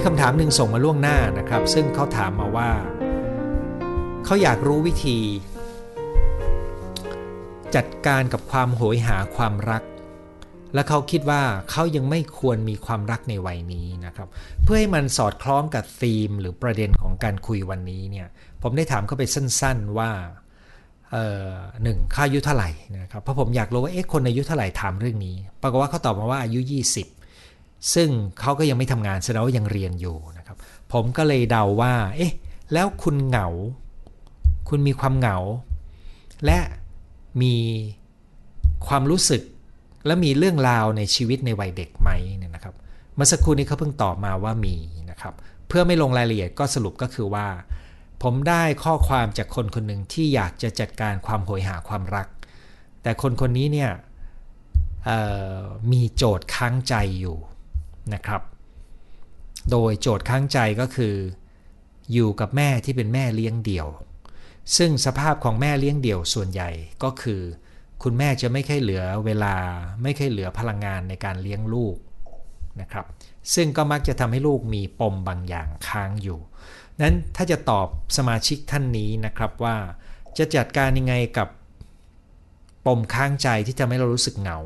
มีคำถามหนึ่งส่งมาล่วงหน้านะครับ ซึ่งเขาถามมาว่า เขาอยากรู้วิธี จัดการกับความโหยหาความรัก และเขาคิดว่าเขายังไม่ควรมีความรักในวัยนี้นะครับ เพื่อให้มันสอดคล้องกับธีมหรือประเด็นของการคุยวันนี้เนี่ย ผมได้ถามเขาไปสั้น ๆว่าหนึ่งข้าอายุเท่าไหร่นะครับเพราะผมอยากรู้ว่าเอ๊ะคนอายุเท่าไหร่ถามเรื่องนี้ ปรากฏว่าเขาตอบมาว่าอายุ 20 ซึ่งเขาก็ยังไม่ทำงานแสดงว่ายังเรียนอยู่นะครับ ผมก็เลยเดาว่า เอ๊ะ แล้วคุณเหงา คุณมีความเหงา และมีความรู้สึก และมีเรื่องราวในชีวิตในวัยเด็กไหมเนี่ยนะครับ เมื่อสักครู่นี้เขาเพิ่งตอบมาว่ามีนะครับ เพื่อไม่ลงรายละเอียดก็สรุปก็คือว่า ผมได้ข้อความจากคนคนหนึ่งที่อยากจะจัดการความโหยหาความรัก แต่คนคนนี้เนี่ยมีโจทย์ค้างใจอยู่ นะครับ โดยโจทย์ค้างใจก็คือ อยู่กับแม่ที่เป็นแม่เลี้ยงเดี่ยว ซึ่งสภาพของแม่เลี้ยงเดี่ยวส่วนใหญ่ก็คือ คุณแม่จะไม่ค่อยเหลือเวลา ไม่ค่อยเหลือพลังงานในการเลี้ยงลูกนะครับ ซึ่งก็มักจะทำให้ลูกมีปมบางอย่างค้างอยู่ นั้นถ้าจะตอบสมาชิกท่านนี้นะครับว่า จะจัดการยังไงกับปมข้างใจที่ทำให้เรารู้สึกเหงา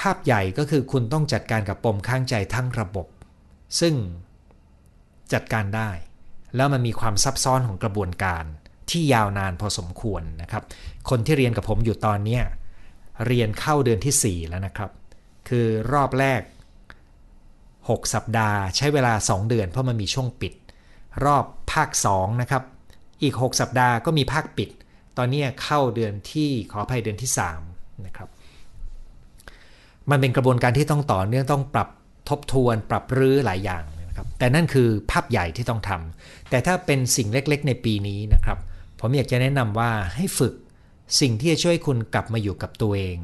ภาพใหญ่ก็คือคุณต้องจัดการกับปมข้างใจทั้งระบบ ซึ่งจัดการได้ แล้วมันมีความซับซ้อนของกระบวนการที่ยาวนานพอสมควรนะครับ คนที่เรียนกับผมอยู่ตอนนี้เรียนเข้าเดือนที่ 4 แล้วนะครับ คือรอบแรก 6 สัปดาห์ ใช้เวลา 2 เดือนเพราะมันมีช่วงปิด รอบภาค2นะครับ อีก 6 สัปดาห์ก็มีภาคปิด ตอนนี้เข้าเดือนที่ขออภัยเดือนที่3นะครับ มันเป็นกระบวนการที่ต้องต่อเนื่องต้องปรับทบทวน ปรับรื้อหลายอย่างนะครับแต่นั่นคือภาพใหญ่ที่ต้องทำแต่ถ้าเป็นสิ่งเล็กๆ ในปีนี้นะครับ ผมอยากจะแนะนำว่าให้ฝึกสิ่งที่จะช่วยคุณกลับมาอยู่กับตัวเอง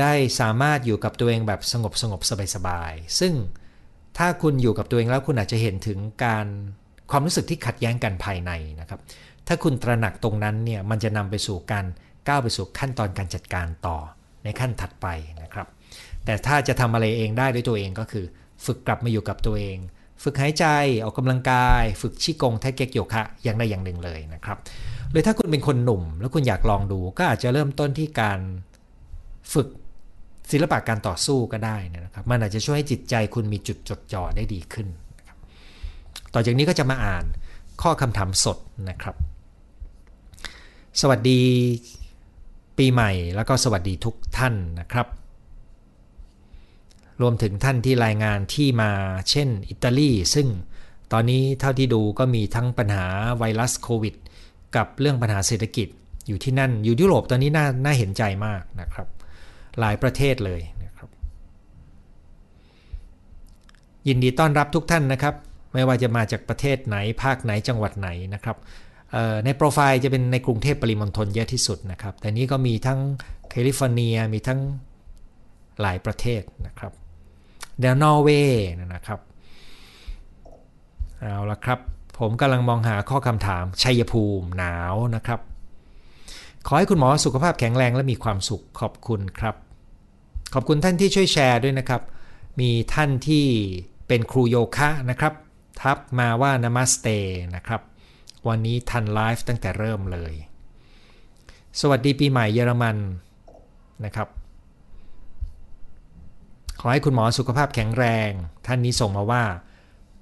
ได้สามารถอยู่กับตัวเองแบบสงบสงบสบายๆซึ่งถ้าคุณอยู่กับตัวเองแล้วคุณอาจจะเห็นถึงการความรู้สึกที่ขัดแย้งกันภายในนะครับ ถ้าคุณตระหนักตรงนั้นเนี่ยมันจะนำไปสู่การก้าวไปสู่ขั้นตอนการจัดการต่อในขั้นถัดไปนะครับ แต่ถ้าจะทำอะไรเองได้ด้วยตัวเองก็คือ ฝึกกลับมาอยู่กับตัวเอง ฝึกหายใจออกกำลังกาย ฝึกชิกงไทเก๊กโยคะอย่างใดอย่างหนึ่งเลยนะครับหรือถ้าคุณเป็นคนหนุ่ม แล้วคุณอยากลองดูก็อาจจะเริ่มต้นที่การฝึกศิลปะการต่อสู้ก็ได้นะครับมันอาจจะช่วยให้จิตใจคุณมีจุดจดจ่อได้ดีขึ้น ต่อจากนี้ก็จะมาอ่านข้อคำถามสดนะครับ สวัสดีปีใหม่แล้วก็สวัสดีทุกท่านนะครับ รวมถึงท่านที่รายงานที่มาเช่นอิตาลีซึ่งตอนนี้เท่าที่ดูก็มีทั้งปัญหาไวรัสโควิด กับเรื่องปัญหาเศรษฐกิจอยู่ที่นั่นอยู่ยุโรปตอนนี้น่าน่าเห็นใจมากนะครับ หลายประเทศเลยนะครับ ยินดีต้อนรับทุกท่านนะครับ ไม่ว่าจะมาจากประเทศไหนภาคไหนจังหวัดไหนนะครับในโปรไฟล์จะเป็นในกรุงเทพปริมณฑลเยอะที่สุดนะครับ แต่นี้ก็มีทั้งแคลิฟอร์เนียมีทั้งหลายประเทศนะครับ เดลนอร์เวย์นะครับเอาละครับ ผมกำลังมองหาข้อคำถามชัยภูมิหนาวนะครับ ขอให้คุณหมอสุขภาพแข็งแรงและมีความสุขขอบคุณครับ ขอบคุณท่านที่ช่วยแชร์ด้วยนะครับ มีท่านที่เป็นครูโยคะนะครับ ทักมาว่า namaste นะครับ วันนี้ทันไลฟ์ตั้งแต่เริ่มเลย สวัสดีปีใหม่เยอรมันนะครับ ขอให้คุณหมอสุขภาพแข็งแรง ท่านนี้ส่งมาว่า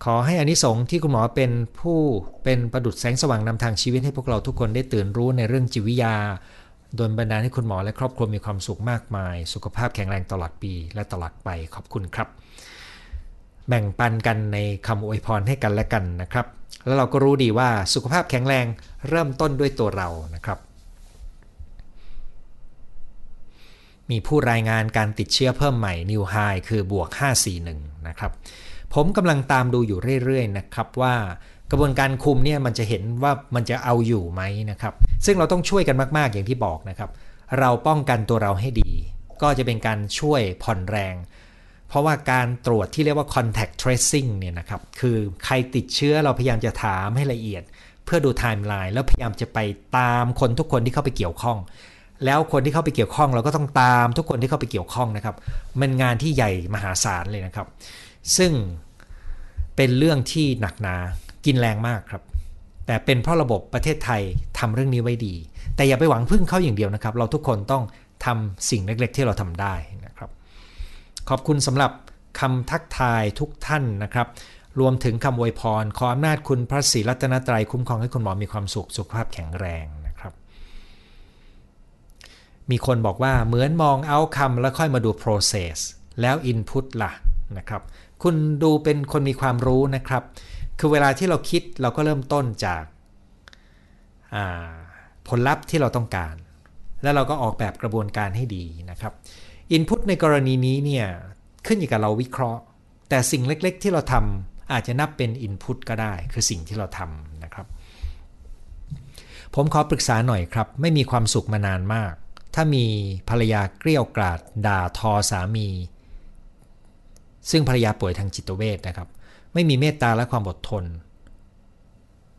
ขอให้อานิสงส์ที่คุณหมอเป็นผู้เป็นประดุษแสงสว่างนำทางชีวิตให้พวกเราทุกคนได้ตื่นรู้ในเรื่องจิตวิทยาโดนบันดาลให้คุณหมอและครอบครัวมีความสุขมากมาย สุขภาพแข็งแรงตลอดปีและตลอดไปขอบคุณครับ แบ่งปันกันในคำอวยพรให้กันและกันนะครับ แล้วเราก็รู้ดีว่าสุขภาพแข็งแรงเริ่มต้นด้วยตัวเรานะครับ มีผู้รายงานการติดเชื้อเพิ่มใหม่ New High คือบวก 541 นะครับ ผมกำลังตามดูอยู่เรื่อยๆ นะครับว่ากระบวนการคุมเนี่ยมันจะเห็นว่ามันจะเอาอยู่ไหมนะครับ ซึ่งเราต้องช่วยกันมากๆอย่างที่บอกนะครับ เราป้องกันตัวเราให้ดี ก็จะเป็นการช่วยผ่อนแรง เพราะว่าการตรวจที่เรียกว่า contact tracing เนี่ยนะครับคือใครติดเชื้อเราพยายามจะถามให้ละเอียด เพื่อดูไทม์ไลน์แล้วพยายามจะไปตามคนทุกคนที่เข้าไปเกี่ยวข้อง แล้วคนที่เข้าไปเกี่ยวข้องเราก็ต้องตามทุกคนที่เข้าไปเกี่ยวข้องนะครับ มันงานที่ใหญ่มหาศาลเลยนะครับ ซึ่งเป็นเรื่องที่หนักหนากินแรงมากครับ แต่เป็นเพราะระบบประเทศไทยทำเรื่องนี้ไว้ดี แต่อย่าไปหวังพึ่งเขาอย่างเดียวนะครับ เราทุกคนต้องทำสิ่งเล็กๆ ที่เราทำได้นะครับ ขอบคุณสำหรับคำทักทายทุกท่านนะครับ รวมถึงคำอวยพร ขออำนาจคุณพระศรีรัตนตรัยคุ้มครองให้คุณหมอมีความสุขสุขภาพแข็งแรง มีคนบอกว่าเหมือนมองเอาคำแล้วค่อยมาดู process แล้ว input ล่ะนะครับ คุณดูเป็นคนมีความรู้นะครับ คือเวลาที่เราคิดเราก็เริ่มต้นจากผลลัพธ์ที่เราต้องการ แล้วเราก็ออกแบบกระบวนการให้ดีนะครับ Input ในกรณีนี้เนี่ยขึ้นอยู่กับเราวิเคราะห์ แต่สิ่งเล็กๆ ที่เราทำอาจจะนับเป็น Input ก็ได้ คือสิ่งที่เราทำนะครับ ผมขอปรึกษาหน่อยครับ ไม่มีความสุขมานานมาก ถ้ามีภรรยาเกลี้ยวกราดด่าทอสามี ซึ่งภรรยาป่วยทางจิตเวชนะครับ ไม่มีเมตตาและความอดทน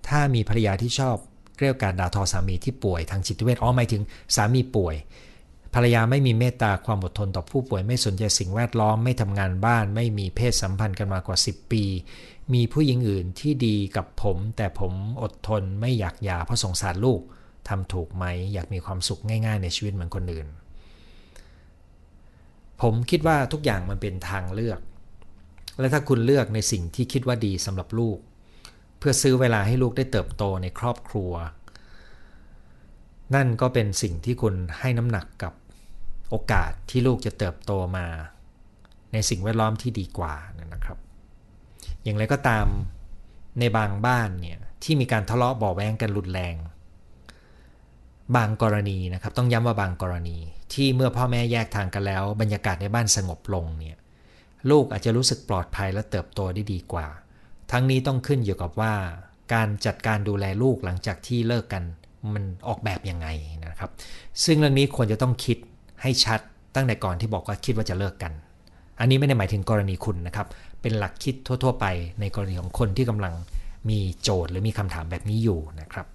ถ้ามีภรรยาที่ชอบเกลี้ยวกราดด่าทอสามีที่ป่วยทางจิตเวชอ๋อหมายถึงสามีป่วย ภรรยาไม่มีเมตตาความอดทนต่อผู้ป่วยไม่สนใจสิ่งแวดล้อมไม่ทำงานบ้าน ไม่มีเพศสัมพันธ์กันมากว่า 10 ปี มีผู้หญิงอื่นที่ดีกับผม แต่ผมอดทนไม่อยากหย่าเพราะสงสารลูก ทำถูกไหมอยากมีความสุขง่าย ๆ ในชีวิตเหมือนคนอื่น ผมคิดว่าทุกอย่างมันเป็นทางเลือก และถ้าคุณเลือกในสิ่งที่คิดว่าดีสำหรับลูก เพื่อซื้อเวลาให้ลูกได้เติบโตในครอบครัว นั่นก็เป็นสิ่งที่คุณให้น้ำหนักกับโอกาสที่ลูกจะเติบโตมา ในสิ่งแวดล้อมที่ดีกว่านะครับ อย่างไรก็ตามในบางบ้านเนี่ยที่มีการทะเลาะเบาแวงกันรุนแรง บางกรณีนะครับต้องย้ำว่าบางกรณี ที่เมื่อพ่อแม่แยกทางกันแล้ว บรรยากาศในบ้านสงบลงเนี่ยลูกอาจจะรู้สึกปลอดภัยและเติบโตได้ดีกว่า ทั้งนี้ต้องขึ้นอยู่กับว่าการจัดการดูแลลูกหลังจากที่เลิกกันมันออกแบบยังไงนะครับ ซึ่งเรื่องนี้ควรจะต้องคิดให้ชัดตั้งแต่ก่อนที่บอกว่าคิดว่าจะเลิกกัน อันนี้ไม่ได้หมายถึงกรณีคุณนะครับ เป็นหลักคิดทั่ว ๆ ไปในกรณีของคนที่กำลังมีโจทย์หรือมีคำถามแบบนี้อยู่นะครับ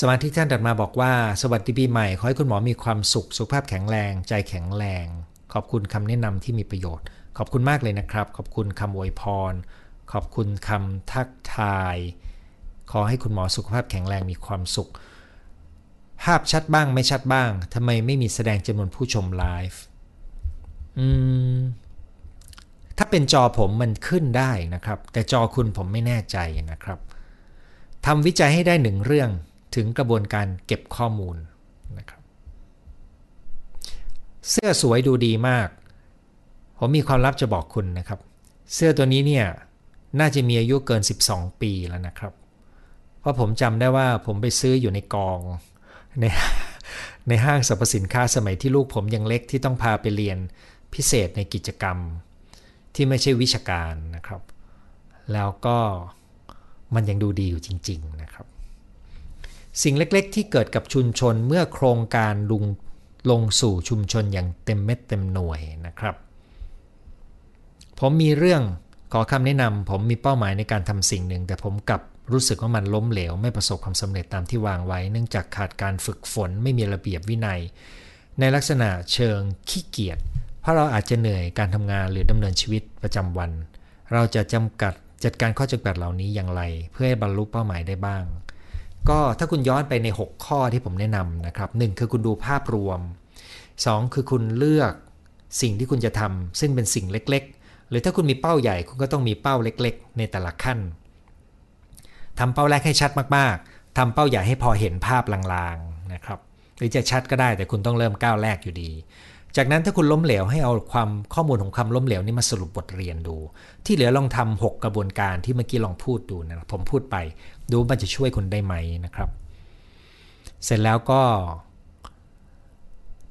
สมาธิท่านตัดมาบอกว่า สวัสดีปีใหม่ ขอให้คุณหมอมีความสุข สุขภาพแข็งแรง ใจแข็งแรง ขอบคุณคำแนะนำที่มีประโยชน์ ขอบคุณมากเลยนะครับ ขอบคุณคำอวยพร ขอบคุณคำทักทาย ขอให้คุณหมอสุขภาพแข็งแรงมีความสุข ภาพชัดบ้างไม่ชัดบ้างทำไมไม่มีแสดงจำนวนผู้ชมไลฟ์อืมถ้าเป็นจอผมมันขึ้นได้นะครับ แต่จอคุณผมไม่แน่ใจนะครับทำวิจัยให้ได้หนึ่งเรื่อง ถึงกระบวนการเก็บข้อมูลนะครับเสื้อสวยดูดีมาก ผมมีความลับจะบอกคุณนะครับ เสื้อตัวนี้เนี่ยน่าจะมีอายุเกิน 12 ปีแล้วนะครับ เพราะผมจำได้ว่าผมไปซื้ออยู่ในกองในในห้างสรรพสินค้าสมัยที่ลูกผมยังเล็กที่ต้องพาไปเรียนพิเศษในกิจกรรม ที่ไม่ใช่วิชาการนะครับ แล้วก็มันยังดูดีอยู่จริง ๆ นะครับ สิ่งเล็กๆ ที่เกิดกับชุมชนเมื่อโครงการลงลงสู่ชุมชนอย่างเต็มเม็ดเต็มหน่วยนะครับ ผมมีเรื่องขอคำแนะนำผมมีเป้าหมายในการทำสิ่งหนึ่ง แต่ผมกลับรู้สึกว่ามันล้มเหลว ไม่ประสบความสำเร็จตามที่วางไว้ เนื่องจากขาดการฝึกฝนไม่มีระเบียบวินัย ในลักษณะเชิงขี้เกียจเพราะเราอาจจะเหนื่อยการทำงานหรือดำเนินชีวิตประจำวัน เราจะจำกัดจัดการข้อจำกัดเหล่านี้อย่างไร เพื่อให้บรรลุเป้าหมายได้บ้าง ก็ถ้าคุณย้อนไปใน 6 ข้อที่ผมแนะนำนะครับ 1 คือคุณดูภาพรวม 2 คือคุณเลือกสิ่งที่คุณจะทำซึ่งเป็นสิ่งเล็ก ๆ หรือถ้าคุณมีเป้าใหญ่คุณก็ต้องมีเป้าเล็ก ๆ ในแต่ละขั้นทำเป้าแรกให้ชัดมากๆทำเป้าใหญ่ให้พอเห็นภาพลางๆนะครับ หรือจะชัดก็ได้แต่คุณต้องเริ่มก้าวแรกอยู่ดี จากนั้นถ้าคุณล้มเหลวให้เอาความข้อมูลของคำล้มเหลวนี้มาสรุปบทเรียนดู ที่เหลือลองทำ6กระบวนการที่เมื่อกี้ลองพูดดูนะผมพูดไป ดูมันจะช่วยคุณได้ไหมนะครับ เสร็จแล้วก็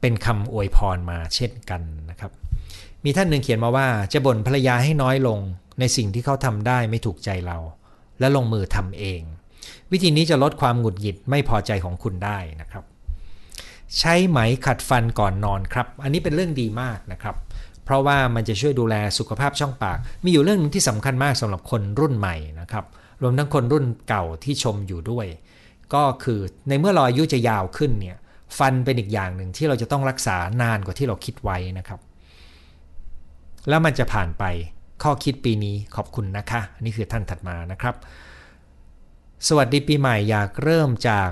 เป็นคำอวยพรมาเช่นกันนะครับ มีท่านหนึ่งเขียนมาว่าจะบ่นภรรยาให้น้อยลง ในสิ่งที่เขาทำได้ไม่ถูกใจเรา และลงมือทำเอง วิธีนี้จะลดความหงุดหงิดไม่พอใจของคุณได้นะครับ ใช้ไหมขัดฟันก่อนนอนครับ อันนี้เป็นเรื่องดีมากนะครับ เพราะว่ามันจะช่วยดูแลสุขภาพช่องปาก มีอยู่เรื่องนึงที่สำคัญมากสำหรับคนรุ่นใหม่นะครับ รวมทั้งคนรุ่นเก่าที่ชมอยู่ด้วย ก็คือในเมื่อเราอายุจะยาวขึ้นเนี่ย ฟันเป็นอีกอย่างหนึ่งที่เราจะต้องรักษานานกว่าที่เราคิดไว้นะครับ แล้วมันจะผ่านไปข้อคิดปีนี้ขอบคุณนะคะ นี่คือท่านถัดมานะครับ สวัสดีปีใหม่อยากเริ่มจาก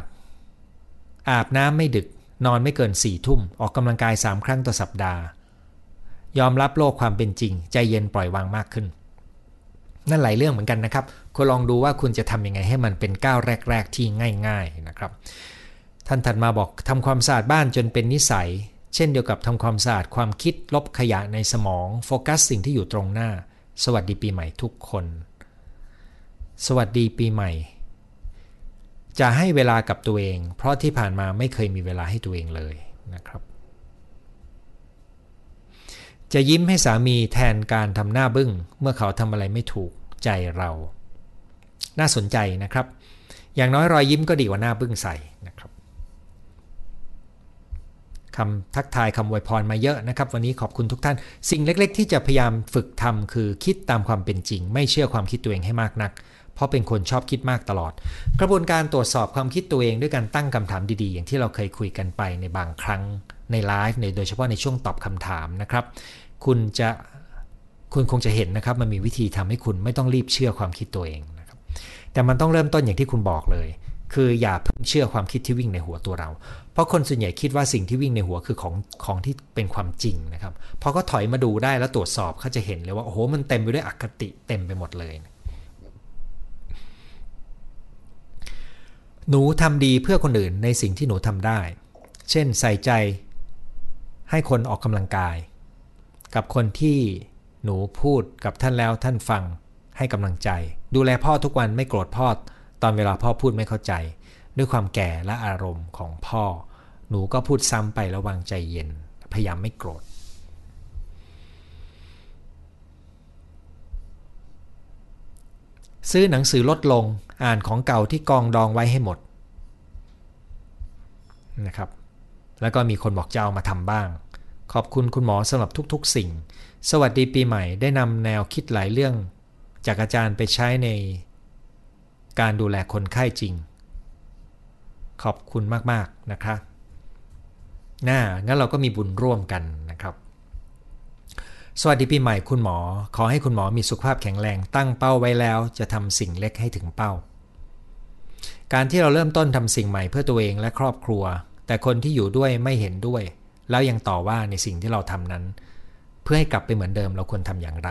อาบน้ำไม่ดึก นอนไม่เกิน4ี่ทุ่ม ออกกำลังกาย3ครั้งต่อสัปดาห์ ยอมรับโลกความเป็นจริง ใจเย็นปล่อยวางมากขึ้น นั่นหลายเรื่องเหมือนกันนะครับ คุณลองดูว่าคุณจะทำยังไงให้มันเป็นก้าวแรก ๆ ที่ง่าย ๆนะครับ ท่านถัดมาบอกทำความสะอาดบ้านจนเป็นนิสัย เช่นเดียวกับทำความสะอาดความคิดลบขยะในสมอง โฟกัสสิ่งที่อยู่ตรงหน้า สวัสดีปีใหม่ทุกคน สวัสดีปีใหม่ จะให้เวลากับตัวเอง เพราะที่ผ่านมาไม่เคยมีเวลาให้ตัวเองเลยนะครับ จะยิ้มให้สามีแทนการทำหน้าบึ้ง เมื่อเขาทำอะไรไม่ถูกใจเรา น่าสนใจนะครับ อย่างน้อยรอยยิ้มก็ดีกว่าหน้าบึ้งใส่นะครับคำทักทายคำอวยพรมาเยอะนะครับ วันนี้ขอบคุณทุกท่าน สิ่งเล็ก ๆ ที่จะพยายามฝึกทำคือคิดตามความเป็นจริง ไม่เชื่อความคิดตัวเองให้มากนัก เพราะเป็นคนชอบคิดมากตลอด กระบวนการตรวจสอบความคิดตัวเองด้วยการตั้งคำถามดีๆ อย่างที่เราเคยคุยกันไปในบางครั้งในไลฟ์ในโดยเฉพาะในช่วงตอบคำถามนะครับ คุณจะคุณคงจะเห็นนะครับ มันมีวิธีทำให้คุณไม่ต้องรีบเชื่อความคิดตัวเองนะครับ แต่มันต้องเริ่มต้นอย่างที่คุณบอกเลย คืออย่าเพิ่งเชื่อความคิดที่วิ่งในหัวตัวเรา เพราะคนส่วนใหญ่คิดว่าสิ่งที่วิ่งในหัวคือของของที่เป็นความจริงนะครับพอเขาถอยมาดูได้แล้วตรวจสอบเขาจะเห็นเลยว่าโอ้โหมันเต็มไปด้วยอคติเต็มไปหมดเลย หนูทำดีเพื่อคนอื่นในสิ่งที่หนูทำได้ เช่นใส่ใจ ให้คนออกกำลังกาย กับคนที่หนูพูดกับท่านแล้วท่านฟังให้กำลังใจ ดูแลพ่อทุกวันไม่โกรธพ่อตอนเวลาพ่อพูดไม่เข้าใจ ด้วยความแก่และอารมณ์ของพ่อ หนูก็พูดซ้ำไปแล้ววางใจเย็น พยายามไม่โกรธ ซื้อหนังสือลดลงอ่านของเก่าที่กองดองไว้ให้หมดนะครับแล้วก็มีคนบอกจะเอามาทำบ้าง ขอบคุณคุณหมอสำหรับทุกๆ สิ่ง สวัสดีปีใหม่ได้นำแนวคิดหลายเรื่อง จากอาจารย์ไปใช้ในการดูแลคนไข้จริง ขอบคุณมากๆนะคะน่างั้นเราก็มีบุญร่วมกันนะครับ สวัสดีปีใหม่คุณหมอ ขอให้คุณหมอมีสุขภาพแข็งแรงตั้งเป้าไว้แล้ว จะทำสิ่งเล็กให้ถึงเป้า การที่เราเริ่มต้นทำสิ่งใหม่เพื่อตัวเองและครอบครัว แต่คนที่อยู่ด้วยไม่เห็นด้วย แล้วยังต่อว่าในสิ่งที่เราทำนั้น เพื่อให้กลับไปเหมือนเดิมเราควรทำอย่างไร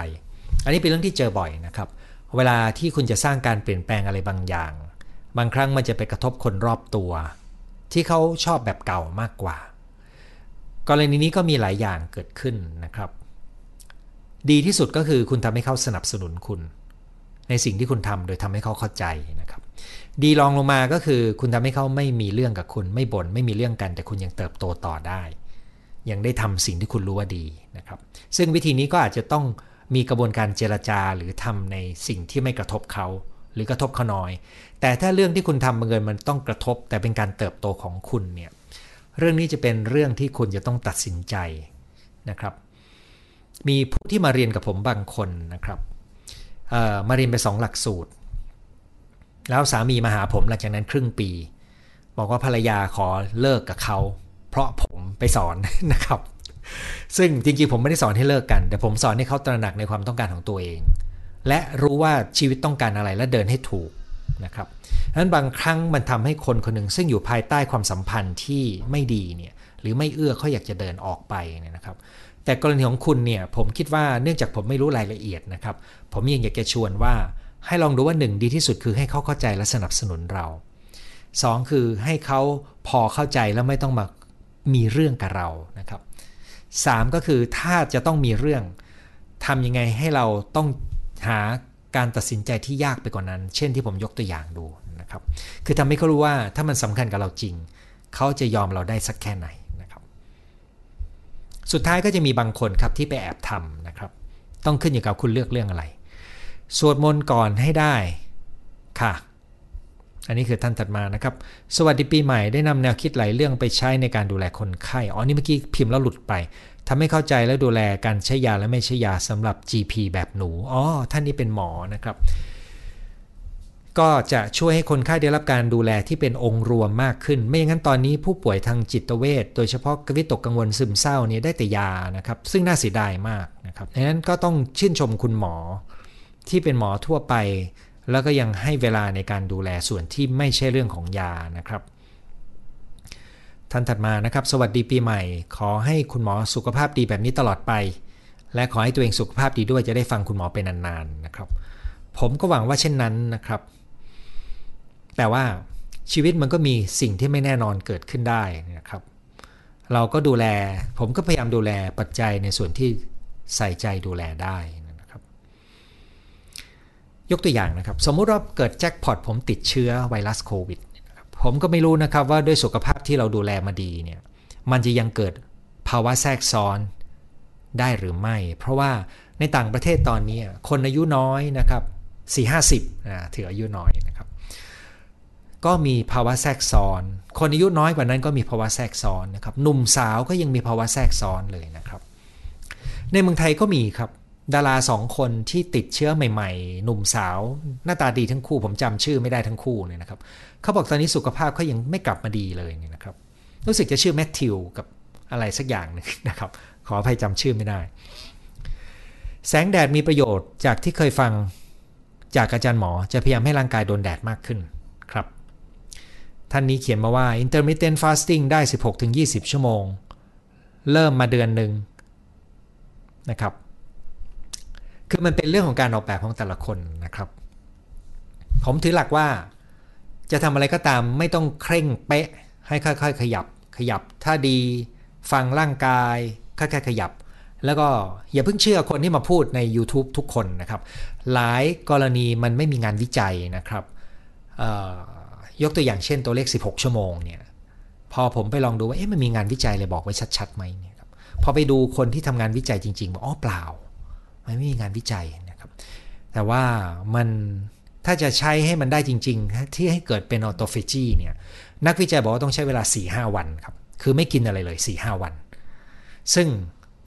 อันนี้เป็นเรื่องที่เจอบ่อยนะครับ เวลาที่คุณจะสร้างการเปลี่ยนแปลงอะไรบางอย่าง บางครั้งมันจะไปกระทบคนรอบตัว ที่เขาชอบแบบเก่ามากกว่า กรณีนี้ก็มีหลายอย่างเกิดขึ้นนะครับ ดีที่สุดก็คือคุณทำให้เขาสนับสนุนคุณ ในสิ่งที่คุณทำโดยทำให้เขาเข้าใจนะครับ ดีรองลงมาก็คือคุณทำให้เขาไม่มีเรื่องกับคุณ ไม่บน่นไม่มีเรื่องกัน แต่คุณยังเติบโตต่อได้ ยังได้ทำสิ่งที่คุณรู้ว่าดีนะครับ ซึ่งวิธีนี้ก็อาจจะต้องมีกระบวนการเจรจาหรือทำในสิ่งที่ไม่กระทบเขาหรือกระทบเขาน้อย แต่ถ้าเรื่องที่คุณทำบังเอิญมันต้องกระทบ แต่เป็นการเติบโตของคุณเนี่ยเรื่องนี้จะเป็นเรื่องที่คุณจะต้องตัดสินใจนะครับ มีผู้ที่มาเรียนกับผมบางคนนะครับมาเรียนไปสองหลักสูตร แล้วสามีมาหาผมหลังจากนั้นครึ่งปี บอกว่าภรรยาขอเลิกกับเขา เพราะผมไปสอนนะครับ ซึ่งจริงๆผมไม่ได้สอนให้เลิกกัน แต่ผมสอนให้เขาตระหนักในความต้องการของตัวเอง และรู้ว่าชีวิตต้องการอะไรและเดินให้ถูกนะครับนั้นบางครั้งมันทำให้คนคนหนึ่งซึ่งอยู่ภายใต้ความสัมพันธ์ที่ไม่ดีเนี่ย หรือไม่เอื้อเขาอยากจะเดินออกไปเนี่ยนะครับ แต่กรณีของคุณเนี่ยผมคิดว่าเนื่องจากผมไม่รู้รายละเอียดนะครับ ผมยังอยากจะชวนว่าให้ลองดูว่าหนึ่งดีที่สุดคือให้เขาเข้าใจและสนับสนุนเรา2คือให้เขาพอเข้าใจแล้วไม่ต้องมามีเรื่องกับเรานะครับ3ก็คือถ้าจะต้องมีเรื่องทำยังไงให้เราต้องหาการตัดสินใจที่ยากไปกว่านนั้น เช่นที่ผมยกตัวอย่างดูนะครับ คือทำให้เขารู้ว่าถ้ามันสำคัญกับเราจริง เขาจะยอมเราได้สักแค่ไหน สุดท้ายก็จะมีบางคนครับที่ไปแอบทำนะครับ ต้องขึ้นอยู่กับคุณเลือกเรื่องอะไร สวดมนต์ก่อนให้ได้ค่ะ อันนี้คือท่านถัดมานะครับ สวัสดีปีใหม่ได้นำแนวคิดหลายเรื่องไปใช้ในการดูแลคนไข้อ๋อนี่เมื่อกี้พิมพ์แล้วหลุดไปทำให้เข้าใจและดูแลการใช้ยาและไม่ใช้ยาสำหรับ GP แบบหนูอ๋อท่านนี้เป็นหมอนะครับ ก็จะช่วยให้คนไข้ได้รับการดูแลที่เป็นองค์รวมมากขึ้น ไม่อย่างนั้นตอนนี้ผู้ป่วยทางจิตเวชโดยเฉพาะกวิตกกังวลซึมเศร้านี่ได้แต่ยานะครับ ซึ่งน่าเสียดายมากนะครับดังนั้นก็ต้องชื่นชมคุณหมอที่เป็นหมอทั่วไป แล้วก็ยังให้เวลาในการดูแลส่วนที่ไม่ใช่เรื่องของยานะครับท่านถัดมานะครับ สวัสดีปีใหม่ ขอให้คุณหมอสุขภาพดีแบบนี้ตลอดไป และขอให้ตัวเองสุขภาพดีด้วยจะได้ฟังคุณหมอไปนานๆนะครับ ผมก็หวังว่าเช่นนั้นนะครับ แต่ว่าชีวิตมันก็มีสิ่งที่ไม่แน่นอนเกิดขึ้นได้นะครับ เราก็ดูแล ผมก็พยายามดูแลปัจจัยในส่วนที่ใส่ใจดูแลได้นะครับ ยกตัวอย่างนะครับ สมมุติว่าเกิดแจ็คพอตผมติดเชื้อไวรัสโควิดผมก็ไม่รู้นะครับว่าด้วยสุขภาพที่เราดูแลมาดีเนี่ย มันจะยังเกิดภาวะแทรกซ้อนได้หรือไม่ เพราะว่าในต่างประเทศตอนนี้คนอายุน้อยนะครับ 4 50นะถืออายุน้อยนะครับ ก็มีภาวะแทรกซ้อน คนอายุน้อยกว่านั้นก็มีภาวะแทรกซ้อนนะครับ หนุ่มสาวก็ยังมีภาวะแทรกซ้อนเลยนะครับ ในเมืองไทยก็มีครับ ดาราสองคนที่ติดเชื้อใหม่ ๆ หนุ่มสาว หน้าตาดีทั้งคู่ผมจำชื่อไม่ได้ทั้งคู่เนี่ยนะครับเขาบอกตอนนี้สุขภาพเขายังไม่กลับมาดีเลยเนี่ยนะครับ รู้สึกจะชื่อแมทธิวกับอะไรสักอย่างนึงนะครับ ขออภัยจำชื่อไม่ได้ แสงแดดมีประโยชน์จากที่เคยฟังจากอาจารย์หมอจะพยายามให้ร่างกายโดนแดดมากขึ้น ท่านนี้เขียนมาว่า intermittent fasting ได้ 16-20 ชั่วโมง เริ่มมาเดือนหนึ่งนะครับ คือมันเป็นเรื่องของการออกแบบของแต่ละคนนะครับ ผมถือหลักว่าจะทำอะไรก็ตามไม่ต้องเคร่งเป๊ะ ให้ค่อยๆ ขยับขยับ ถ้าดีฟังร่างกาย ค่อยๆ ขยับ แล้วก็อย่าเพิ่งเชื่อคนที่มาพูดใน YouTube ทุกคนนะครับ หลายกรณีมันไม่มีงานวิจัยนะครับ ยกตัวอย่างเช่นตัวเลข 16 ชั่วโมงเนี่ยพอผมไปลองดูว่าเอ๊ะมันมีงานวิจัยเลยบอกไว้ชัดๆไหมเนี่ยครับพอไปดูคนที่ทำงานวิจัยจริงๆบอกอ๋อเปล่า มันไม่มีงานวิจัยนะครับแต่ว่ามันถ้าจะใช้ให้มันได้จริง ๆ ที่ให้เกิดเป็นออโตเฟจีเนี่ยนักวิจัยบอกว่าต้องใช้เวลา 4-5 วันครับคือไม่กินอะไรเลย 4-5 วัน ซึ่ง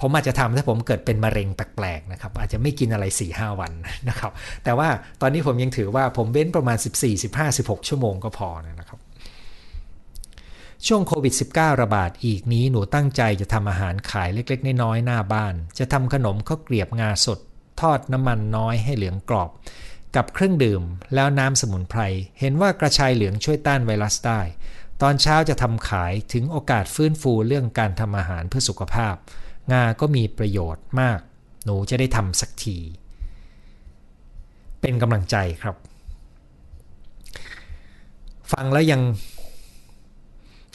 ผมอาจจะทำถ้าผมเกิดเป็นมะเร็งแปลกๆนะครับอาจจะไม่กินอะไร 4-5 วันนะครับแต่ว่าตอนนี้ผมยังถือว่าผมเว้นประมาณ 14-15-16 ชั่วโมงก็พอนะครับ ช่วงโควิด -19 ระบาดอีกนี้หนูตั้งใจจะทำอาหารขายเล็กๆ น้อยๆหน้าบ้าน จะทำขนมข้าวเกลียบงาสด ทอดน้ำมันน้อยให้เหลืองกรอบ กับเครื่องดื่ม แล้วน้ำสมุนไพรเห็นว่ากระชายเหลืองช่วยต้านไวรัสได้ ตอนเช้าจะทำขายถึงโอกาสฟื้นฟูเรื่องการทำอาหารเพื่อสุขภาพ งาก็มีประโยชน์มาก หนูจะได้ทำสักที เป็นกำลังใจครับ ฟังแล้วยัง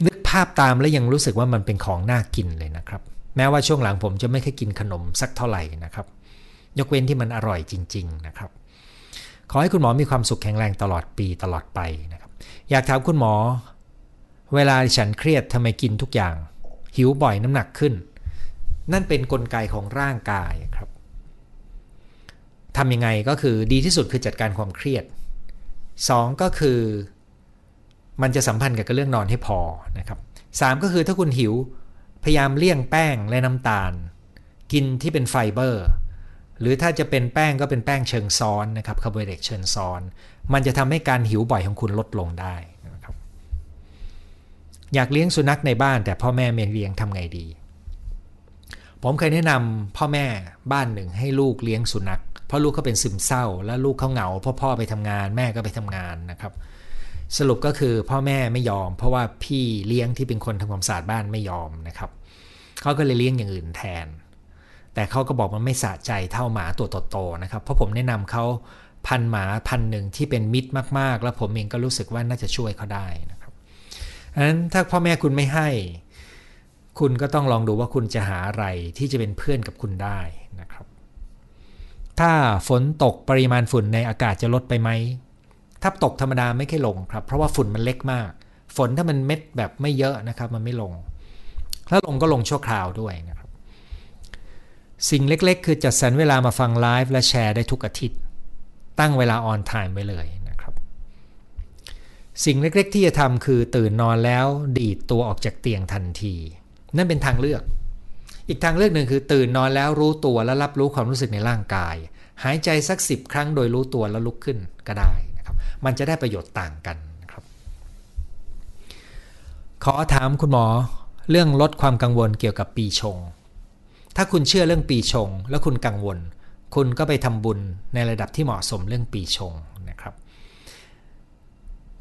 นึกภาพตามแล้วยังรู้สึกว่ามันเป็นของน่ากินเลยนะครับ แม้ว่าช่วงหลังผมจะไม่เคยกินขนมสักเท่าไหร่นะครับ ยกเว้นที่มันอร่อยจริง ๆ นะครับ ขอให้คุณหมอมีความสุขแข็งแรงตลอดปีตลอดไปนะครับ อยากถามคุณหมอ เวลาฉันเครียดทำไมกินทุกอย่าง หิวบ่อยน้ำหนักขึ้น นั่นเป็นนกลไกของร่างกายครับทำยังไงก็คือดีที่สุดคือจัดการความเครียด 2 ก็คือ มันจะสัมพันธ์กับเรื่องนอนให้พอนะครับสก็คือถ้าคุณหิวพยายามเลี่ยงแป้งและน้ำตาล กินที่เป็นไฟเบอร์ หรือถ้าจะเป็นแป้งก็เป็นแป้งเชิงซ้อนนะครับคาร์โบไฮเดรตเชิงซ้อน มันจะทำให้การหิวบ่อยของคุณลดลงได้นะครับอยากเลี้ยงสุนัขในบ้านแต่พ่อแม่ไม่เลี้ยงทำไงดี ผมเคยแนะนำพ่อแม่บ้านหนึ่งให้ลูกเลี้ยงสุนัขเพราะลูกเขาเป็นซึมเศร้า แล้วลูกเขาเหงาเพราะพ่อไปทำงานแม่ก็ไปทำงานนะครับ สรุปก็คือพ่อแม่ไม่ยอม เพราะว่าพี่เลี้ยงที่เป็นคนทำความสะอาดบ้านไม่ยอมนะครับเขาก็เลยเลี้ยงอย่างอื่นแทน แต่เขาก็บอกมันไม่สะใจเท่าหมาตัวโตๆนะครับ เพราะผมแนะนำเขาพันหมาพันหนึ่งที่เป็นมิตรมาก ๆ แล้วผมเองก็รู้สึกว่าน่าจะช่วยเขาได้นะครับอันนั้นถ้าพ่อแม่คุณไม่ให้ คุณก็ต้องลองดูว่าคุณจะหาอะไรที่จะเป็นเพื่อนกับคุณได้นะครับ ถ้าฝนตกปริมาณฝุ่นในอากาศจะลดไปไหม ถ้าตกธรรมดาไม่ค่อยลงครับ เพราะว่าฝุ่นมันเล็กมาก ฝนถ้ามันเม็ดแบบไม่เยอะนะครับ มันไม่ลง ถ้าลงก็ลงชั่วคราวด้วยนะครับ สิ่งเล็กๆ คือจัดสรรเวลามาฟังไลฟ์และแชร์ได้ทุกอาทิตย์ ตั้งเวลา on time ไว้เลยนะครับ สิ่งเล็กๆ ที่จะทำคือตื่นนอนแล้วดีดตัวออกจากเตียงทันที นั่นเป็นทางเลือก อีกทางเลือกหนึ่งคือตื่นนอนแล้วรู้ตัวและรับรู้ความรู้สึกในร่างกาย หายใจสักสิบครั้งโดยรู้ตัวแล้วลุกขึ้นก็ได้นะครับ มันจะได้ประโยชน์ต่างกันนะครับ ขอถามคุณหมอเรื่องลดความกังวลเกี่ยวกับปีชง ถ้าคุณเชื่อเรื่องปีชง แล้วคุณกังวล คุณก็ไปทำบุญในระดับที่เหมาะสมเรื่องปีชง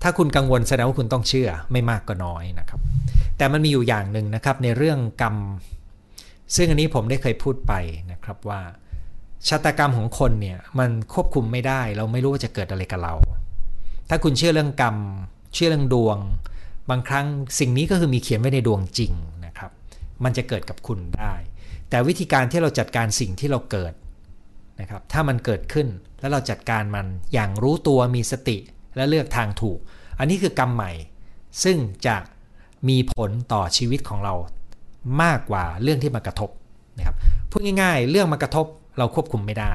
ถ้าคุณกังวลแสดงว่าคุณต้องเชื่อไม่มากก็น้อยนะครับ แต่มันมีอยู่อย่างหนึ่งนะครับในเรื่องกรรม ซึ่งอันนี้ผมได้เคยพูดไปนะครับว่าชะตากรรมของคนเนี่ยมันควบคุมไม่ได้ เราไม่รู้ว่าจะเกิดอะไรกับเรา ถ้าคุณเชื่อเรื่องกรรม เชื่อเรื่องดวง บางครั้งสิ่งนี้ก็คือมีเขียนไว้ในดวงจริงนะครับ มันจะเกิดกับคุณได้ แต่วิธีการที่เราจัดการสิ่งที่เราเกิดนะครับ ถ้ามันเกิดขึ้นแล้วเราจัดการมันอย่างรู้ตัวมีสติ และเลือกทางถูก อันนี้คือกรรมใหม่ ซึ่งจะมีผลต่อชีวิตของเรามากกว่าเรื่องที่มากระทบนะครับพูดง่ายๆ เรื่องมากระทบเราควบคุมไม่ได้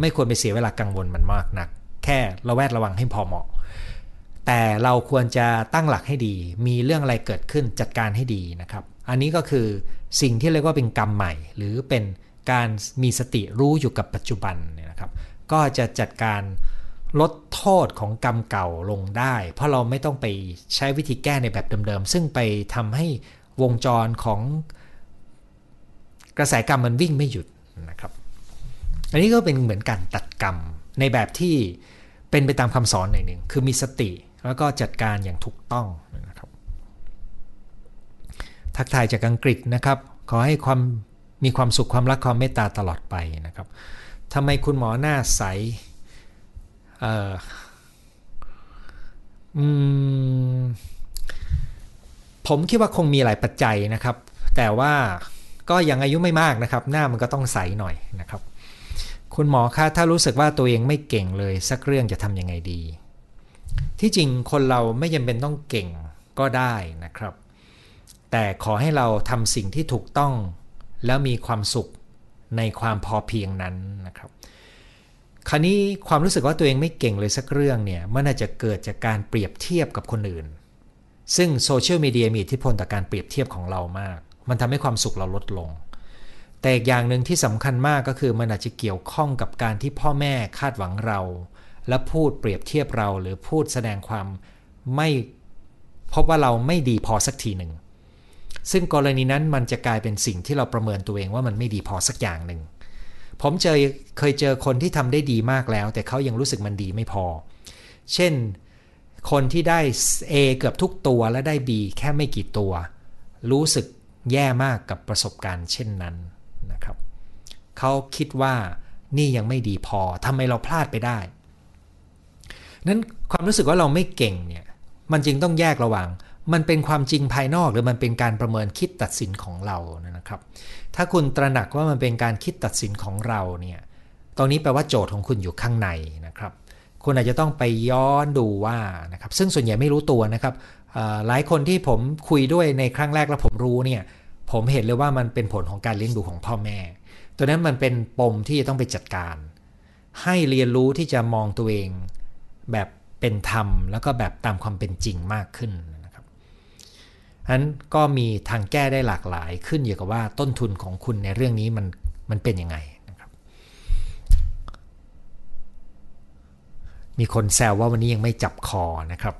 ไม่ควรไปเสียเวลากังวลมันมากนัก แค่ระแวดระวังให้พอเหมาะ แต่เราควรจะตั้งหลักให้ดี มีเรื่องอะไรเกิดขึ้นจัดการให้ดีนะครับ อันนี้ก็คือสิ่งที่เรียกว่าเป็นกรรมใหม่ หรือเป็นการมีสติรู้อยู่กับปัจจุบันเนี่ยนะครับ ก็จะจัดการ ลดโทษของกรรมเก่าลงได้ เพราะเราไม่ต้องไปใช้วิธีแก้ในแบบเดิมๆ ซึ่งไปทำให้วงจรของกระแสกรรมมันวิ่งไม่หยุดนะครับ อันนี้ก็เป็นเหมือนการตัดกรรมในแบบที่เป็นไปตามคำสอนหน่อยหนึ่งคือมีสติแล้วก็จัดการอย่างถูกต้องนะครับ ทักทายจากอังกฤษนะครับ ขอให้ความมีความสุขความรักความเมตตาตลอดไปนะครับทำไมคุณหมอหน้าใส ผมคิดว่าคงมีหลายปัจจัยนะครับ แต่ว่าก็ยังอายุไม่มากนะครับ หน้ามันก็ต้องใสหน่อยนะครับ คุณหมอคะถ้ารู้สึกว่าตัวเองไม่เก่งเลยสักเรื่องจะทำยังไงดี ที่จริงคนเราไม่จำเป็นต้องเก่งก็ได้นะครับ แต่ขอให้เราทำสิ่งที่ถูกต้อง แล้วมีความสุขในความพอเพียงนั้นนะครับ คราวนี้ความรู้สึกว่าตัวเองไม่เก่งเลยสักเรื่องเนี่ยมันอาจจะเกิดจากการเปรียบเทียบกับคนอื่น ซึ่งโซเชียลมีเดียมีอิทธิพลต่อการเปรียบเทียบของเรามาก มันทำให้ความสุขเราลดลง แต่อีกอย่างหนึ่งที่สำคัญมากก็คือมันอาจจะเกี่ยวข้องกับการที่พ่อแม่คาดหวังเรา และพูดเปรียบเทียบเราหรือพูดแสดงความไม่พบว่าเราไม่ดีพอสักทีหนึ่งซึ่งกรณีนั้นมันจะกลายเป็นสิ่งที่เราประเมินตัวเองว่ามันไม่ดีพอสักอย่างหนึ่ง ผมเจอเคยเจอคนที่ทำได้ดีมากแล้ว แต่เขายังรู้สึกมันดีไม่พอ เช่นคนที่ได้ A เกือบทุกตัวและได้ B แค่ไม่กี่ตัว รู้สึกแย่มากกับประสบการณ์เช่นนั้นนะครับเขาคิดว่านี่ยังไม่ดีพอทำไมเราพลาดไปได้ นั้นความรู้สึกว่าเราไม่เก่งเนี่ยมันจึงต้องแยกระหว่าง มันเป็นความจริงภายนอกหรือมันเป็นการประเมินคิดตัดสินของเรานะครับ ถ้าคุณตระหนักว่ามันเป็นการคิดตัดสินของเราเนี่ยตรงนี้แปลว่าโจทย์ของคุณอยู่ข้างในนะครับ คุณอาจจะต้องไปย้อนดูว่านะครับซึ่งส่วนใหญ่ไม่รู้ตัวนะครับหลายคนที่ผมคุยด้วยในครั้งแรกแล้วผมรู้เนี่ยผมเห็นเลยว่ามันเป็นผลของการเลี้ยงดูของพ่อแม่ ตัวนั้นมันเป็นปมที่จะต้องไปจัดการ ให้เรียนรู้ที่จะมองตัวเองแบบเป็นธรรม แล้วก็แบบตามความเป็นจริงมากขึ้น นะครับอันก็มีทางแก้ได้หลากหลาย ขึ้นอยู่กับว่าต้นทุนของคุณในเรื่องนี้มันมันเป็นยังไงนะครับ มีคนแซวว่าวันนี้ยังไม่จับคอนะครับ